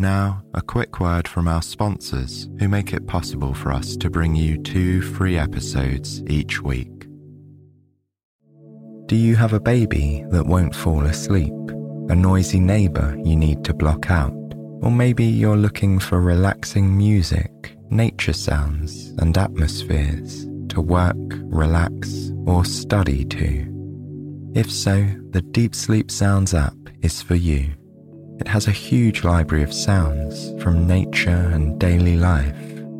Now, a quick word from our sponsors who make it possible for us to bring you two free episodes each week. Do you have a baby that won't fall asleep? A noisy neighbour you need to block out? Or maybe you're looking for relaxing music, nature sounds, and atmospheres to work, relax, or study to? If so, the Deep Sleep Sounds app is for you. It has a huge library of sounds from nature and daily life,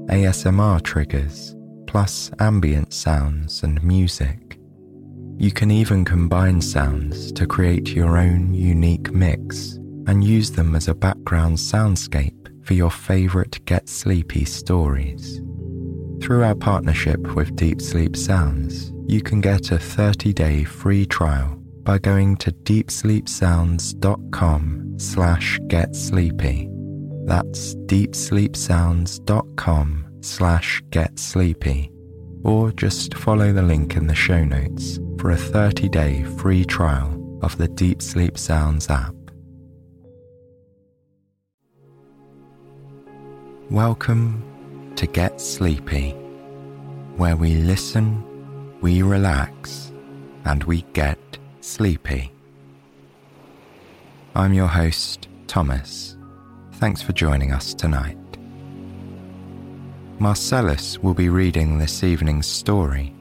ASMR triggers, plus ambient sounds and music. You can even combine sounds to create your own unique mix and use them as a background soundscape for your favorite Get Sleepy stories. Through our partnership with Deep Sleep Sounds, you can get a 30 day free trial by going to deepsleepsounds.com slash get sleepy. That's deepsleepsounds.com slash get sleepy. Or just follow the link in the show notes for a 30 day free trial of the Deep Sleep Sounds app. Welcome to Get Sleepy, where we listen, we relax, and we get sleepy. I'm your host, Thomas. Thanks for joining us tonight. Marcellus will be reading this evening's story,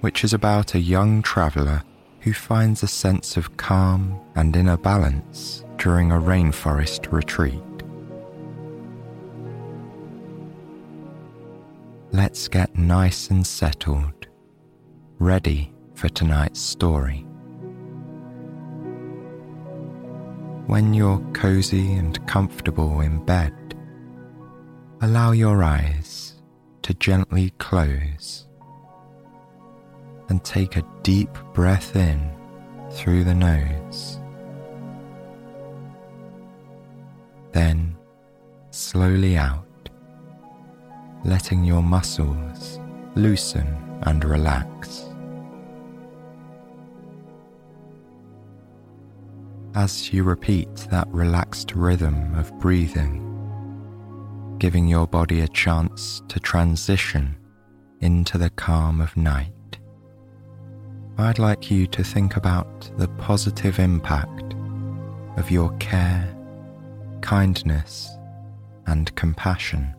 which is about a young traveller who finds a sense of calm and inner balance during a rainforest retreat. Let's get nice and settled, ready for tonight's story. When you're cozy and comfortable in bed, allow your eyes to gently close and take a deep breath in through the nose. Then slowly out letting your muscles loosen and relax. As you repeat that relaxed rhythm of breathing, giving your body a chance to transition into the calm of night, I'd like you to think about the positive impact of your care, kindness, and compassion.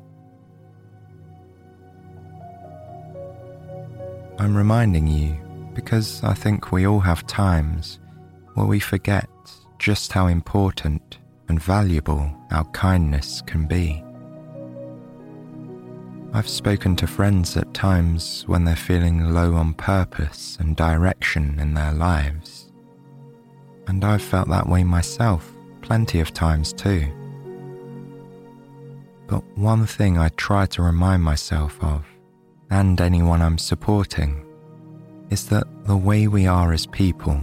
I'm reminding you because I think we all have times where we forget just how important and valuable our kindness can be. I've spoken to friends at times when they're feeling low on purpose and direction in their lives. And I've felt that way myself plenty of times too. But one thing I try to remind myself of and anyone I'm supporting is that the way we are as people,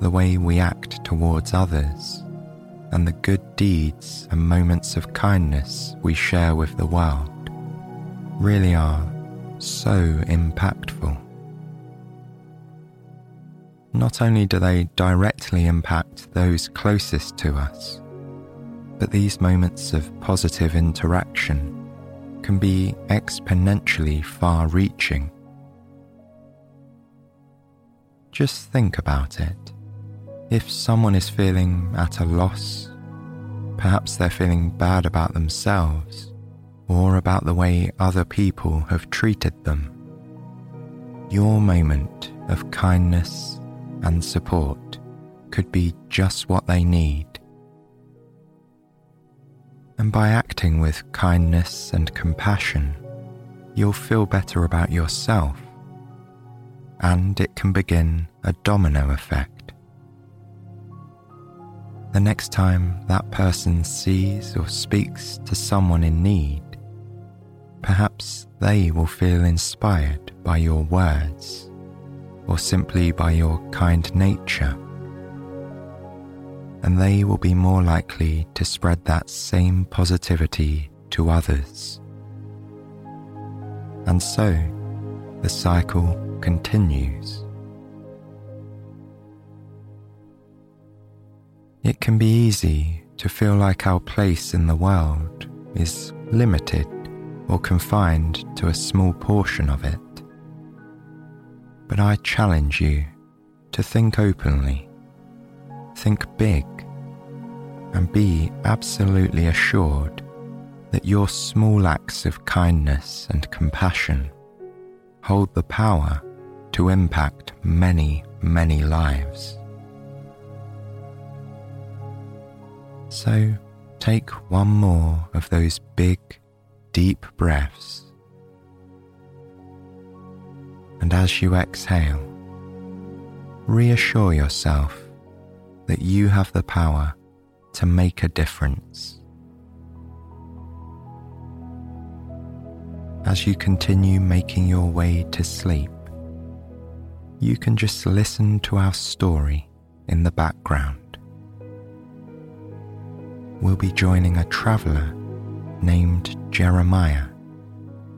the way we act towards others, and the good deeds and moments of kindness we share with the world really are so impactful. Not only do they directly impact those closest to us, but these moments of positive interaction can be exponentially far reaching. Just think about it. If someone is feeling at a loss, perhaps they're feeling bad about themselves or about the way other people have treated them, your moment of kindness and support could be just what they need. And by acting with kindness and compassion, you'll feel better about yourself, and it can begin a domino effect. The next time that person sees or speaks to someone in need, Perhaps they will feel inspired by your words or simply by your kind nature. And they will be more likely to spread that same positivity to others. And so the cycle continues. It can be easy to feel like our place in the world is limited or confined to a small portion of it. But I challenge you to think openly, think big, and be absolutely assured that your small acts of kindness and compassion hold the power to impact many, many lives. So take one more of those big, deep breaths. And as you exhale, reassure yourself that you have the power to make a difference. As you continue making your way to sleep, you can just listen to our story in the background. We'll be joining a traveller named Jeremiah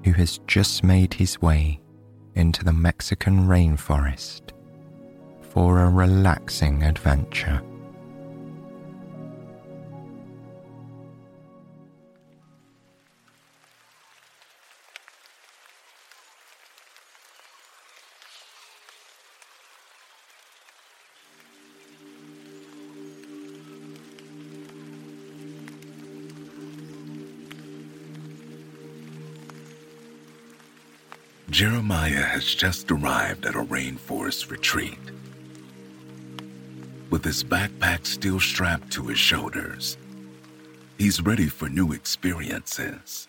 who has just made his way into the Mexican rainforest for a relaxing adventure. Jeremiah has just arrived at a rainforest retreat. With his backpack still strapped to his shoulders, he's ready for new experiences.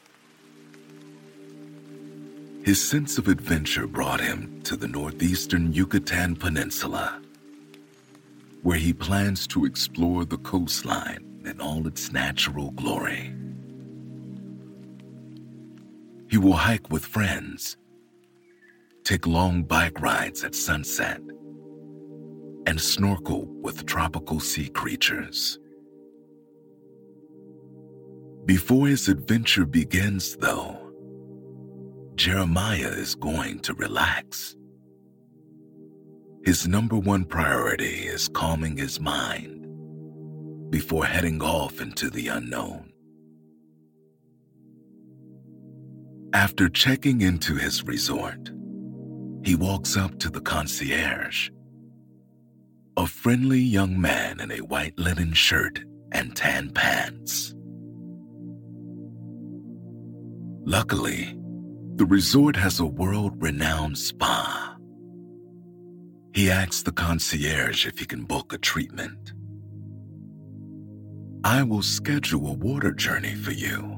His sense of adventure brought him to the northeastern Yucatan Peninsula, where he plans to explore the coastline in all its natural glory. He will hike with friends take long bike rides at sunset, and snorkel with tropical sea creatures. Before his adventure begins, though, Jeremiah is going to relax. His number one priority is calming his mind before heading off into the unknown. After checking into his resort, he walks up to the concierge, a friendly young man in a white linen shirt and tan pants. Luckily, the resort has a world renowned spa. He asks the concierge if he can book a treatment. I will schedule a water journey for you,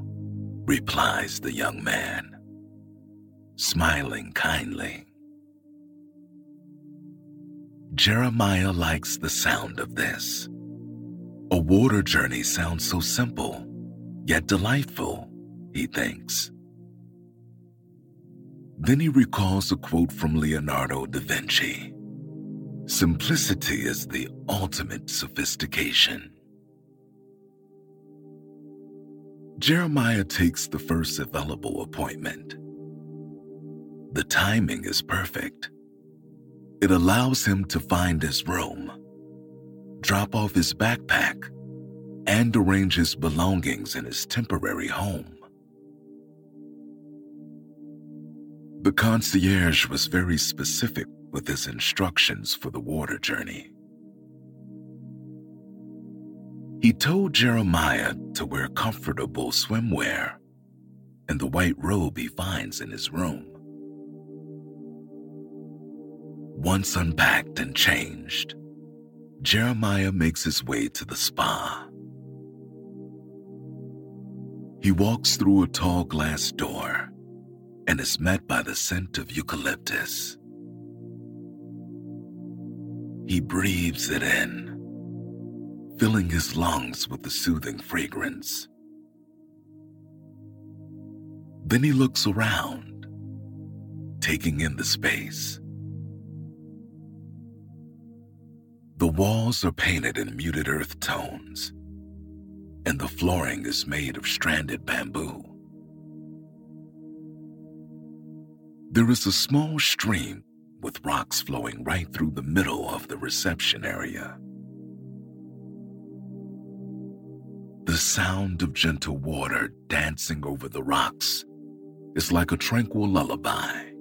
replies the young man, smiling kindly. Jeremiah likes the sound of this. A water journey sounds so simple, yet delightful, he thinks. Then he recalls a quote from Leonardo da Vinci Simplicity is the ultimate sophistication. Jeremiah takes the first available appointment. The timing is perfect. It allows him to find his room, drop off his backpack, and arrange his belongings in his temporary home. The concierge was very specific with his instructions for the water journey. He told Jeremiah to wear comfortable swimwear and the white robe he finds in his room. Once unpacked and changed, Jeremiah makes his way to the spa. He walks through a tall glass door and is met by the scent of eucalyptus. He breathes it in, filling his lungs with the soothing fragrance. Then he looks around, taking in the space. Walls are painted in muted earth tones, and the flooring is made of stranded bamboo. There is a small stream with rocks flowing right through the middle of the reception area. The sound of gentle water dancing over the rocks is like a tranquil lullaby.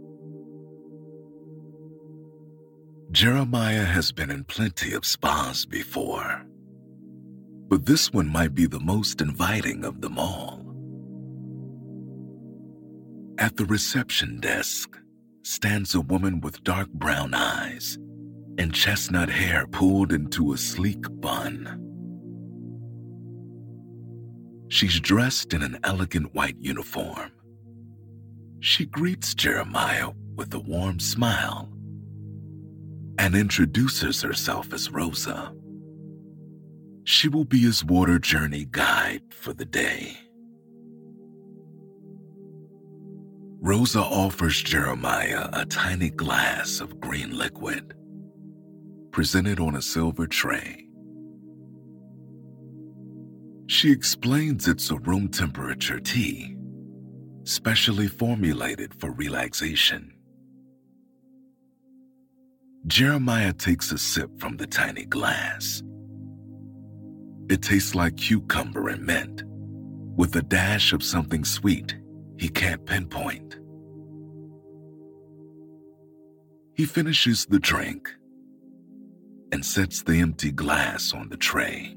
Jeremiah has been in plenty of spas before, but this one might be the most inviting of them all. At the reception desk stands a woman with dark brown eyes and chestnut hair pulled into a sleek bun. She's dressed in an elegant white uniform. She greets Jeremiah with a warm smile and introduces herself as Rosa. She will be his water journey guide for the day. Rosa offers Jeremiah a tiny glass of green liquid, presented on a silver tray. She explains it's a room temperature tea, specially formulated for relaxation. Jeremiah takes a sip from the tiny glass. It tastes like cucumber and mint, with a dash of something sweet he can't pinpoint. He finishes the drink and sets the empty glass on the tray.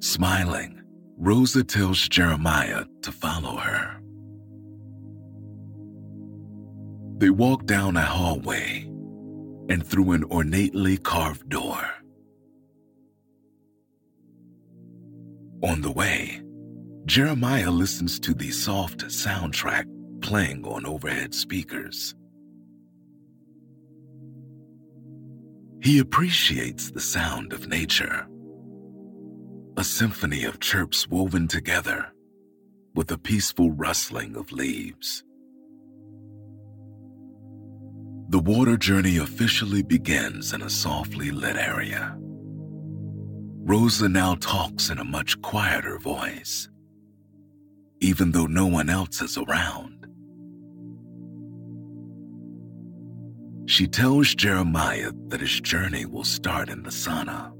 Smiling, Rosa tells Jeremiah to follow her. They walk down a hallway and through an ornately carved door. On the way, Jeremiah listens to the soft soundtrack playing on overhead speakers. He appreciates the sound of nature, a symphony of chirps woven together with a peaceful rustling of leaves. The water journey officially begins in a softly lit area. Rosa now talks in a much quieter voice even though no one else is around. She tells Jeremiah that his journey will start in the sauna.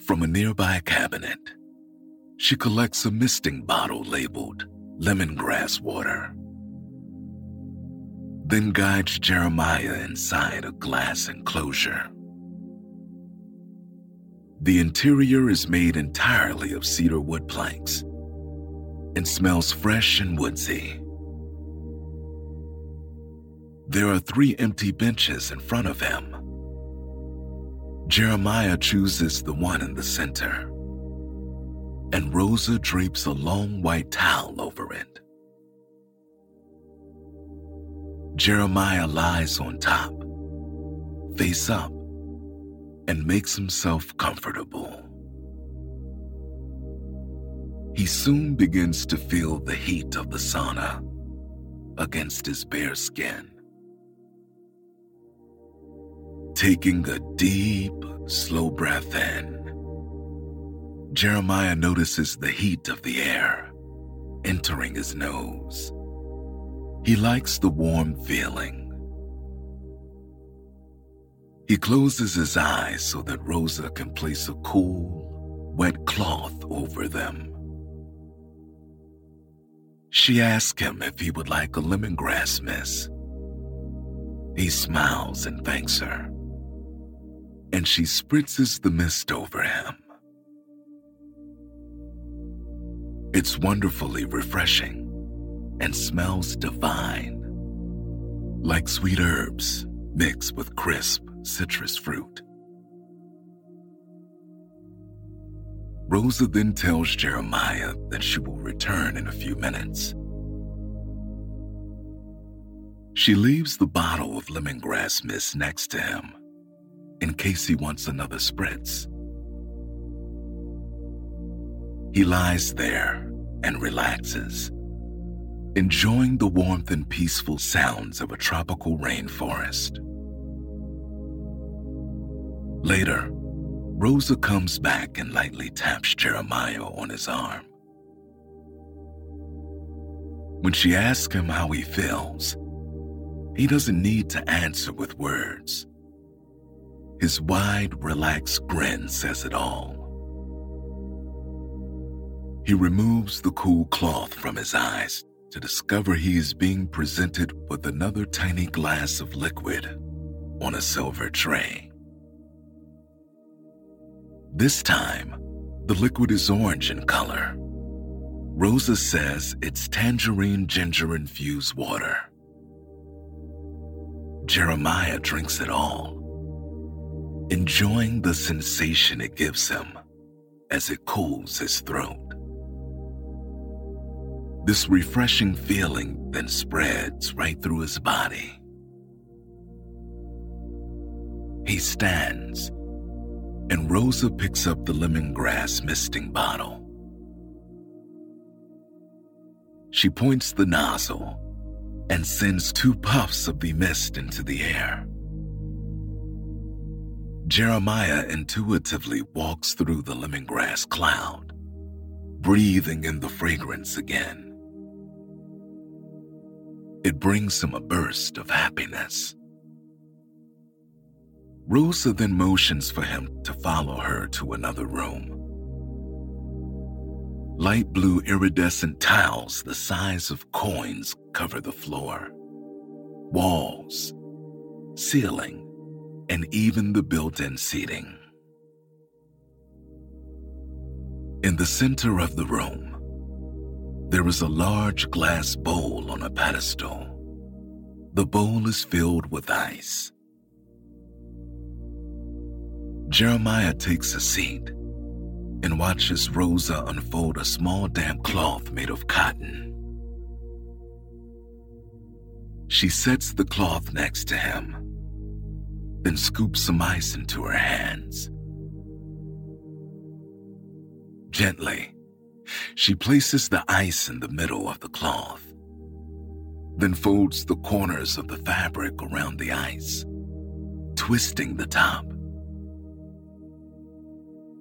From a nearby cabinet, she collects a misting bottle labeled lemongrass water. Then guides Jeremiah inside a glass enclosure. The interior is made entirely of cedar wood planks and smells fresh and woodsy. There are three empty benches in front of him. Jeremiah chooses the one in the center, and Rosa drapes a long white towel over it. Jeremiah lies on top, face up, and makes himself comfortable. He soon begins to feel the heat of the sauna against his bare skin. Taking a deep, slow breath in, Jeremiah notices the heat of the air entering his nose. He likes the warm feeling he closes his eyes so that Rosa can place a cool, wet cloth over them. She asks him if he would like a lemongrass mist. He smiles and thanks her, and she spritzes the mist over him. It's wonderfully refreshing and smells divine, like sweet herbs mixed with crisp, citrus fruit. Rosa then tells Jeremiah that she will return in a few minutes. She leaves the bottle of lemongrass mist next to him in case he wants another spritz. He lies there and relaxes, enjoying the warmth and peaceful sounds of a tropical rainforest. Later, Rosa comes back and lightly taps Jeremiah on his arm. When she asks him how he feels, he doesn't need to answer with words. His wide, relaxed grin says it all. He removes the cool cloth from his eyes to discover he is being presented with another tiny glass of liquid on a silver tray. This time, the liquid is orange in color. Rosa says it's tangerine ginger infused water. Jeremiah drinks it all, enjoying the sensation it gives him as it cools his throat. This refreshing feeling then spreads right through his body. He stands and Rosa picks up the lemongrass misting bottle. She points the nozzle and sends two puffs of the mist into the air. Jeremiah intuitively walks through the lemongrass cloud, breathing in the fragrance again. It brings him a burst of happiness. Rosa then motions for him to follow her to another room. Light blue iridescent tiles the size of coins cover the floor, walls, ceiling, and even the built in seating. In the center of the room, there is a large glass bowl on a pedestal. The bowl is filled with ice. Jeremiah takes a seat and watches Rosa unfold a small damp cloth made of cotton. She sets the cloth next to him, then scoops some ice into her hands. Gently, she places the ice in the middle of the cloth, then folds the corners of the fabric around the ice, twisting the top.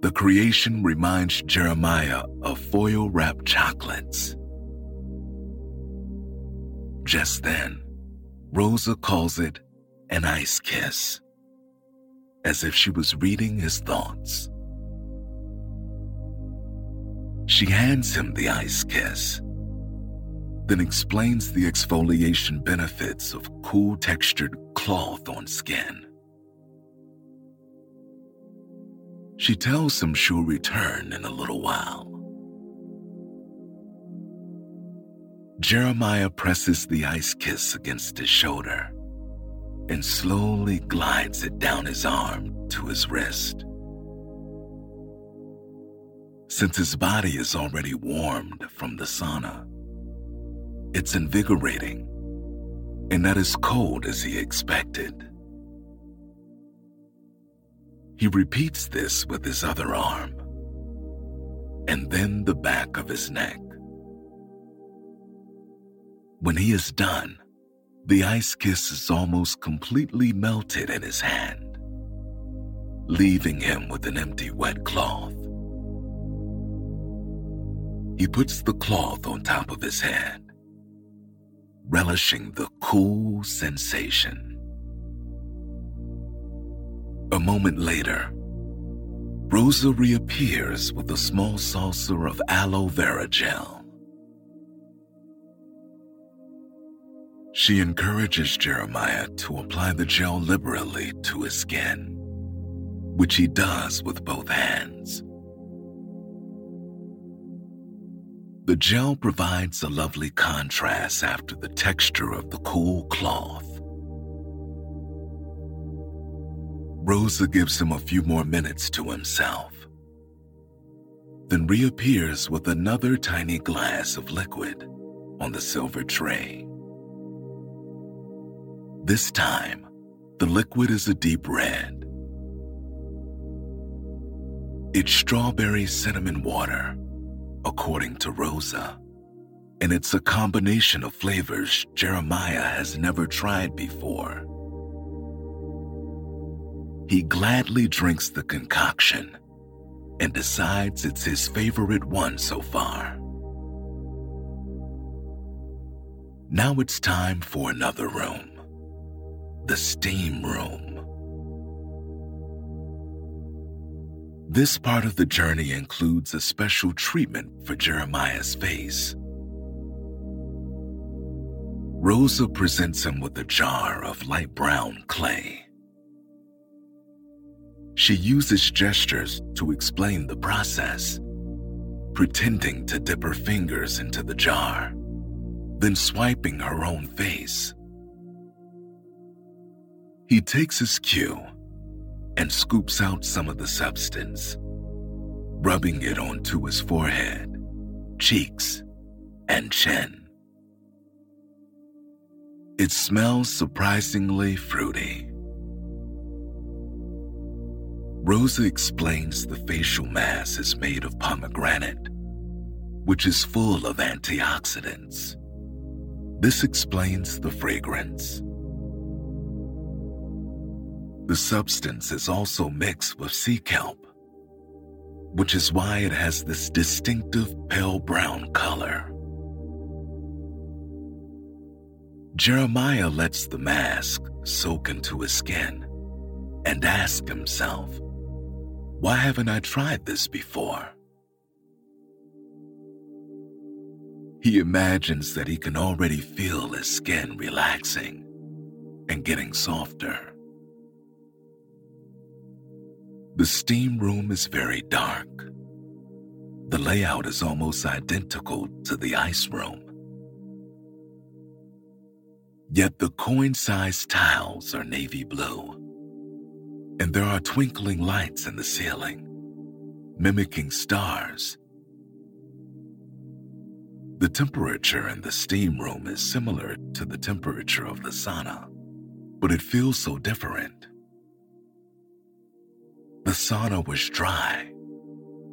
The creation reminds Jeremiah of foil wrapped chocolates. Just then, Rosa calls it an ice kiss, as if she was reading his thoughts. She hands him the ice kiss, then explains the exfoliation benefits of cool textured cloth on skin. She tells him she'll return in a little while. Jeremiah presses the ice kiss against his shoulder and slowly glides it down his arm to his wrist. Since his body is already warmed from the sauna, it's invigorating and not as cold as he expected. He repeats this with his other arm, and then the back of his neck. When he is done, the ice kiss is almost completely melted in his hand, leaving him with an empty wet cloth. He puts the cloth on top of his head, relishing the cool sensation. A moment later, Rosa reappears with a small saucer of aloe vera gel. She encourages Jeremiah to apply the gel liberally to his skin, which he does with both hands. The gel provides a lovely contrast after the texture of the cool cloth. Rosa gives him a few more minutes to himself, then reappears with another tiny glass of liquid on the silver tray. This time, the liquid is a deep red. It's strawberry cinnamon water according to Rosa, and it's a combination of flavors Jeremiah has never tried before. He gladly drinks the concoction and decides it's his favorite one so far. Now it's time for another room the steam room. This part of the journey includes a special treatment for Jeremiah's face. Rosa presents him with a jar of light brown clay. She uses gestures to explain the process, pretending to dip her fingers into the jar, then swiping her own face. He takes his cue and scoops out some of the substance, rubbing it onto his forehead, cheeks, and chin. It smells surprisingly fruity. Rosa explains the facial mask is made of pomegranate, which is full of antioxidants. This explains the fragrance. The substance is also mixed with sea kelp, which is why it has this distinctive pale brown color. Jeremiah lets the mask soak into his skin and asks himself, why haven't I tried this before? He imagines that he can already feel his skin relaxing and getting softer. The steam room is very dark. The layout is almost identical to the ice room. Yet the coin sized tiles are navy blue and there are twinkling lights in the ceiling, mimicking stars. The temperature in the steam room is similar to the temperature of the sauna, but it feels so different. The sauna was dry,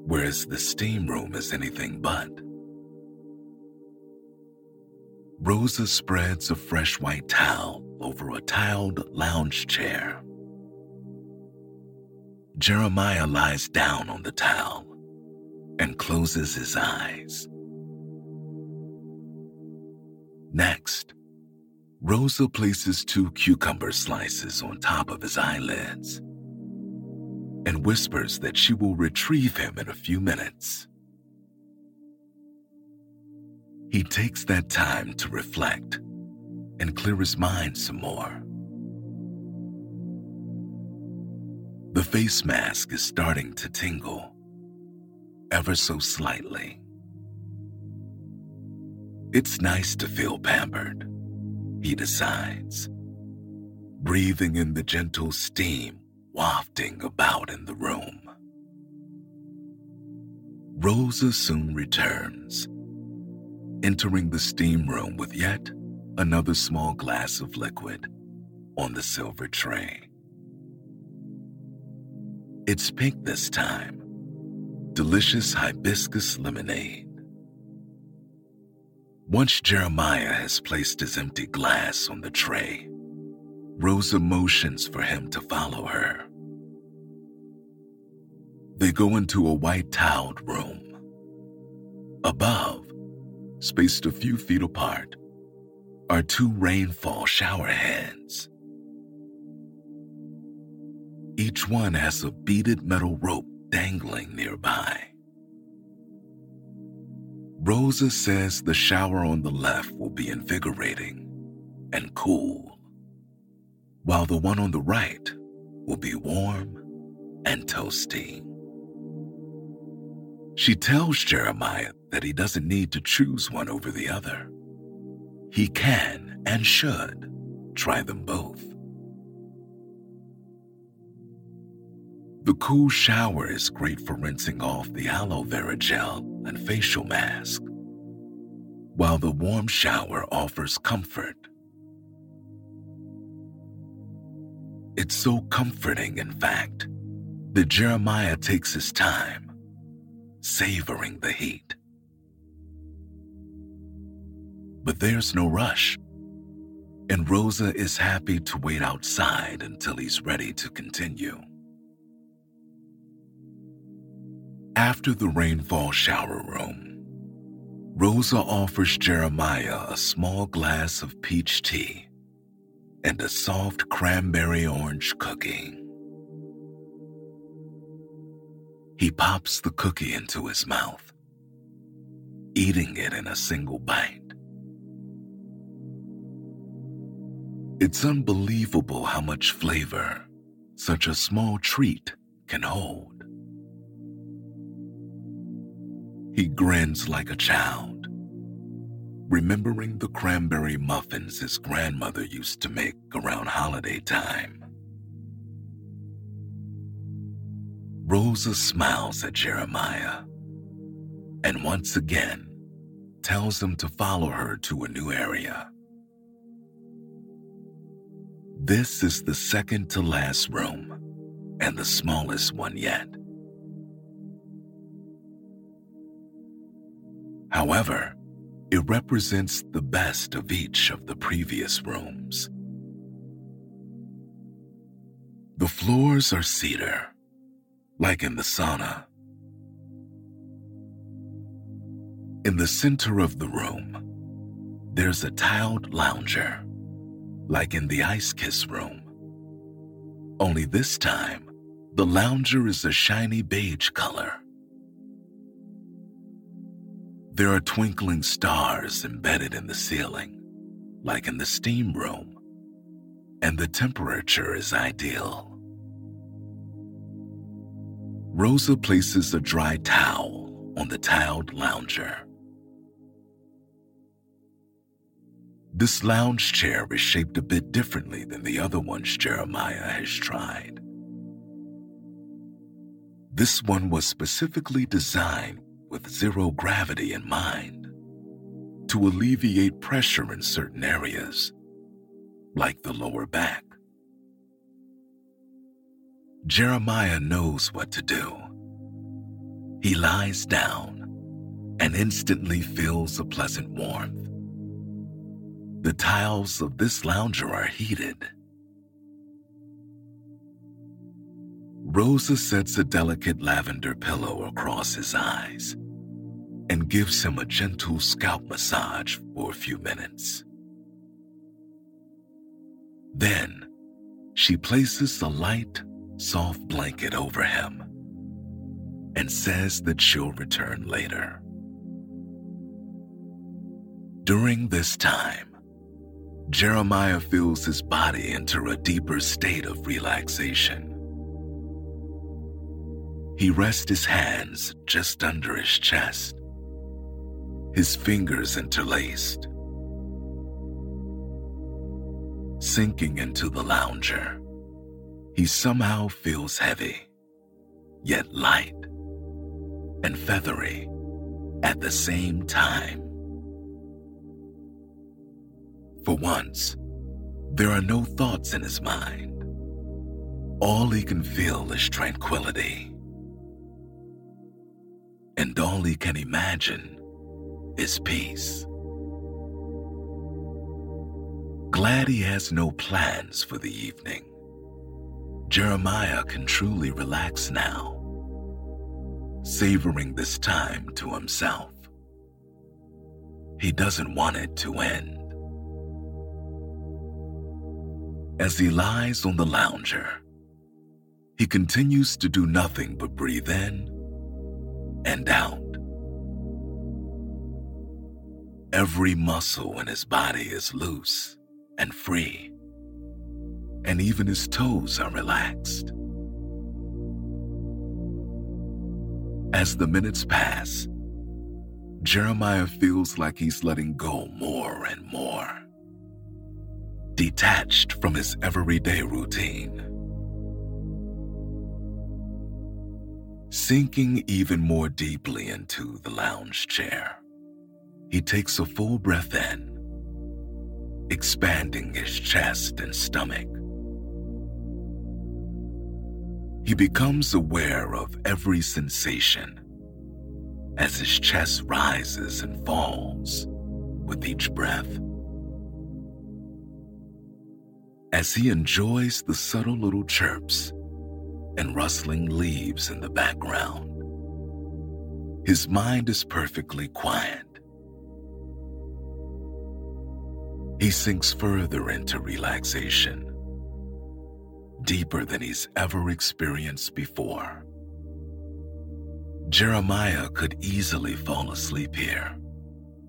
whereas the steam room is anything but. Rosa spreads a fresh white towel over a tiled lounge chair Jeremiah lies down on the towel and closes his eyes. Next, Rosa places two cucumber slices on top of his eyelids and whispers that she will retrieve him in a few minutes. He takes that time to reflect and clear his mind some more. The face mask is starting to tingle, ever so slightly. It's nice to feel pampered, he decides, breathing in the gentle steam wafting about in the room. Rosa soon returns, entering the steam room with yet another small glass of liquid on the silver tray. It's pink this time. Delicious hibiscus lemonade. Once Jeremiah has placed his empty glass on the tray, Rosa motions for him to follow her. They go into a white tiled room. Above, spaced a few feet apart, are two rainfall shower heads. Each one has a beaded metal rope dangling nearby. Rosa says the shower on the left will be invigorating and cool, while the one on the right will be warm and toasty. She tells Jeremiah that he doesn't need to choose one over the other. He can and should try them both. The cool shower is great for rinsing off the aloe vera gel and facial mask, while the warm shower offers comfort. It's so comforting, in fact, that Jeremiah takes his time, savoring the heat. But there's no rush, and Rosa is happy to wait outside until he's ready to continue. After the rainfall shower room, Rosa offers Jeremiah a small glass of peach tea and a soft cranberry orange cookie. He pops the cookie into his mouth, eating it in a single bite. It's unbelievable how much flavor such a small treat can hold. He grins like a child, remembering the cranberry muffins his grandmother used to make around holiday time. Rosa smiles at Jeremiah and once again tells him to follow her to a new area. This is the second to last room and the smallest one yet. However, it represents the best of each of the previous rooms. The floors are cedar, like in the sauna. In the center of the room, there's a tiled lounger, like in the ice kiss room. Only this time, the lounger is a shiny beige color. There are twinkling stars embedded in the ceiling, like in the steam room, and the temperature is ideal. Rosa places a dry towel on the tiled lounger. This lounge chair is shaped a bit differently than the other ones Jeremiah has tried. This one was specifically designed with zero gravity in mind to alleviate pressure in certain areas, like the lower back. Jeremiah knows what to do. He lies down and instantly feels a pleasant warmth. The tiles of this lounger are heated. Rosa sets a delicate lavender pillow across his eyes and gives him a gentle scalp massage for a few minutes. Then, she places a light, soft blanket over him and says that she'll return later. During this time, Jeremiah feels his body enter a deeper state of relaxation. He rests his hands just under his chest his fingers interlaced. Sinking into the lounger, he somehow feels heavy, yet light and feathery at the same time. For once, there are no thoughts in his mind. All he can feel is tranquility. And all he can imagine is peace. Glad he has no plans for the evening. Jeremiah can truly relax now, savoring this time to himself. He doesn't want it to end. As he lies on the lounger, he continues to do nothing but breathe in and out. Every muscle in his body is loose and free, and even his toes are relaxed. As the minutes pass, Jeremiah feels like he's letting go more and more, detached from his everyday routine. Sinking even more deeply into the lounge chair. He takes a full breath in, expanding his chest and stomach. He becomes aware of every sensation as his chest rises and falls with each breath. As he enjoys the subtle little chirps and rustling leaves in the background, his mind is perfectly quiet. He sinks further into relaxation, deeper than he's ever experienced before. Jeremiah could easily fall asleep here,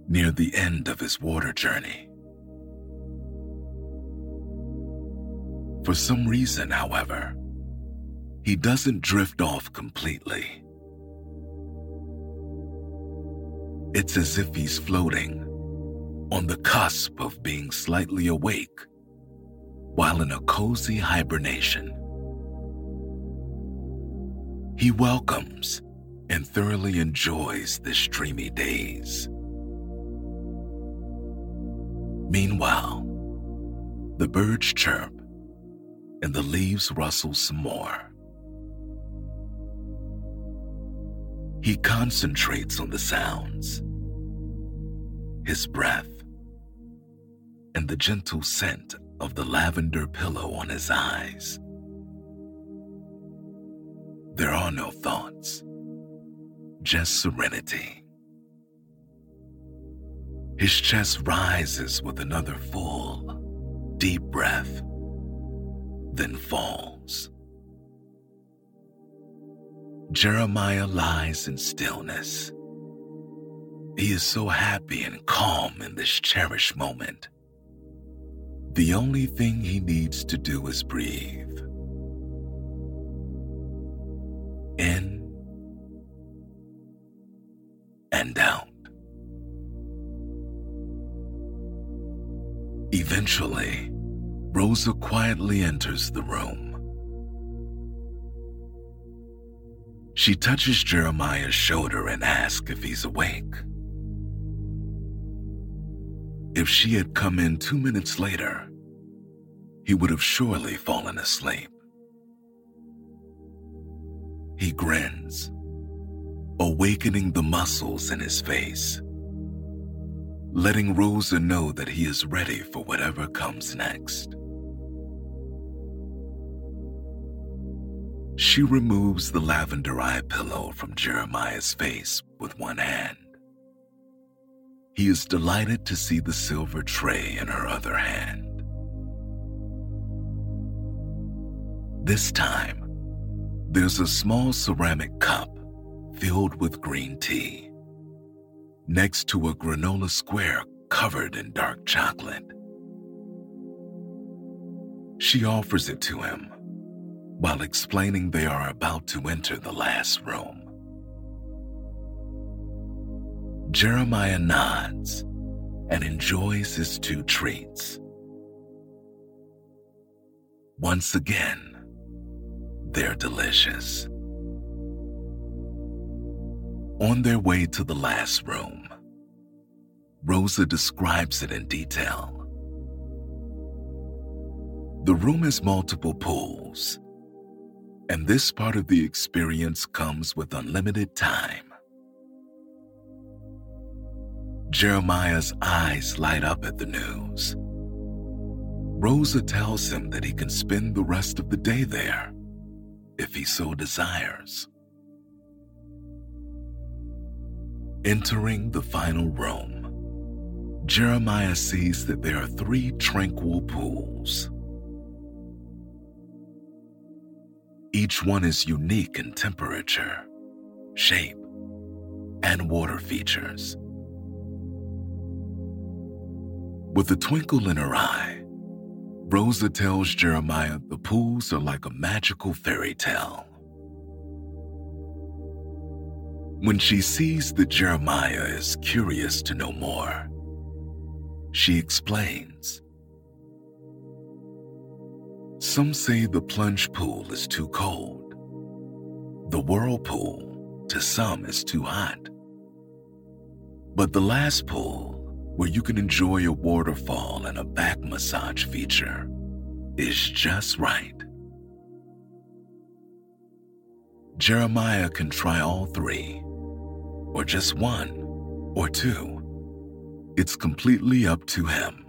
near the end of his water journey. For some reason, however, he doesn't drift off completely. It's as if he's floating on the cusp of being slightly awake while in a cozy hibernation. He welcomes and thoroughly enjoys this dreamy daze. Meanwhile, the birds chirp and the leaves rustle some more. He concentrates on the sounds, his breath, and the gentle scent of the lavender pillow on his eyes. There are no thoughts, just serenity. His chest rises with another full, deep breath, then falls. Jeremiah lies in stillness. He is so happy and calm in this cherished moment. The only thing he needs to do is breathe. In and out. Eventually, Rosa quietly enters the room. She touches Jeremiah's shoulder and asks if he's awake. If she had come in two minutes later, he would have surely fallen asleep. He grins, awakening the muscles in his face, letting Rosa know that he is ready for whatever comes next. She removes the lavender eye pillow from Jeremiah's face with one hand he is delighted to see the silver tray in her other hand. This time, there's a small ceramic cup filled with green tea, next to a granola square covered in dark chocolate. She offers it to him while explaining they are about to enter the last room. Jeremiah nods and enjoys his two treats. Once again, they're delicious. On their way to the last room, Rosa describes it in detail. The room has multiple pools, and this part of the experience comes with unlimited time. Jeremiah's eyes light up at the news. Rosa tells him that he can spend the rest of the day there if he so desires. Entering the final room, Jeremiah sees that there are three tranquil pools. Each one is unique in temperature, shape, and water features. With a twinkle in her eye, Rosa tells Jeremiah the pools are like a magical fairy tale. When she sees that Jeremiah is curious to know more, she explains. Some say the plunge pool is too cold. The whirlpool, to some, is too hot. But the last pool where you can enjoy a waterfall and a back massage feature is just right. Jeremiah can try all three, or just one, or two. It's completely up to him.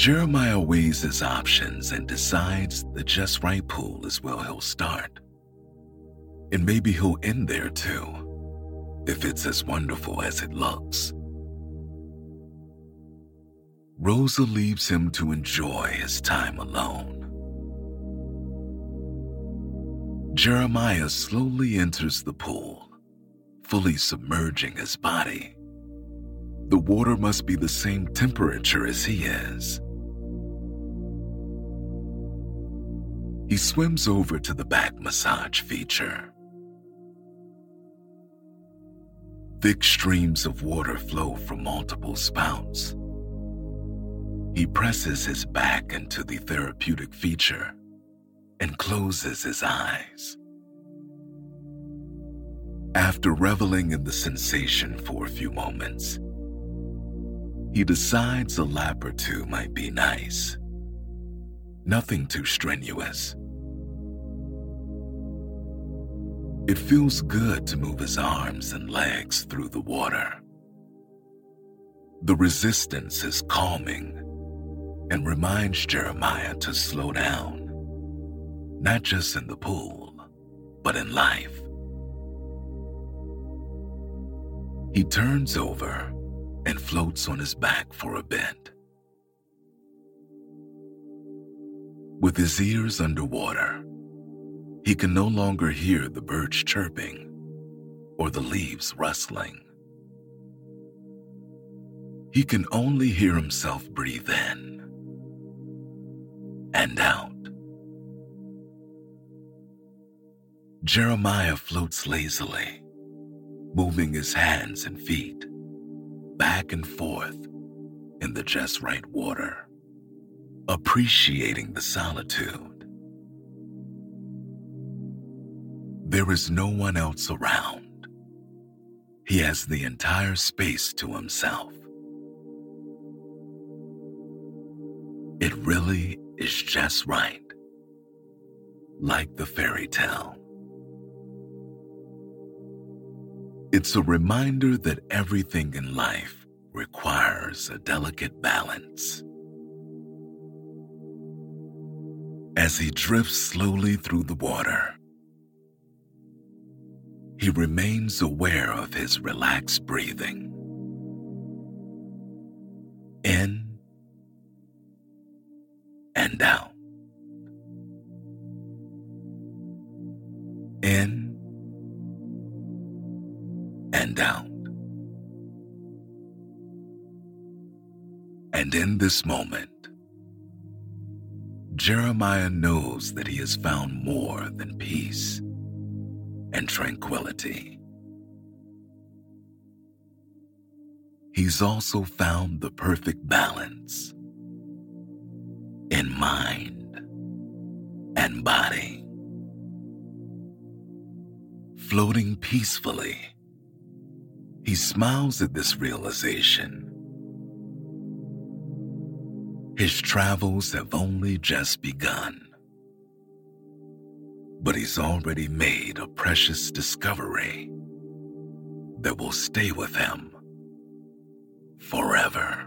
Jeremiah weighs his options and decides the just right pool is where he'll start. And maybe he'll end there too, if it's as wonderful as it looks. Rosa leaves him to enjoy his time alone. Jeremiah slowly enters the pool, fully submerging his body. The water must be the same temperature as he is. He swims over to the back massage feature. Thick streams of water flow from multiple spouts. He presses his back into the therapeutic feature and closes his eyes. After reveling in the sensation for a few moments, he decides a lap or two might be nice. Nothing too strenuous. It feels good to move his arms and legs through the water. The resistance is calming and reminds Jeremiah to slow down, not just in the pool, but in life. He turns over and floats on his back for a bit. With his ears underwater, he can no longer hear the birds chirping or the leaves rustling. He can only hear himself breathe in and out. Jeremiah floats lazily, moving his hands and feet back and forth in the just right water, appreciating the solitude. There is no one else around. He has the entire space to himself. It really is just right, like the fairy tale. It's a reminder that everything in life requires a delicate balance. As he drifts slowly through the water, he remains aware of his relaxed breathing. In and out. In and out. And in this moment, Jeremiah knows that he has found more than peace and tranquility. He's also found the perfect balance in mind and body, floating peacefully he smiles at this realization. His travels have only just begun. But he's already made a precious discovery that will stay with him forever.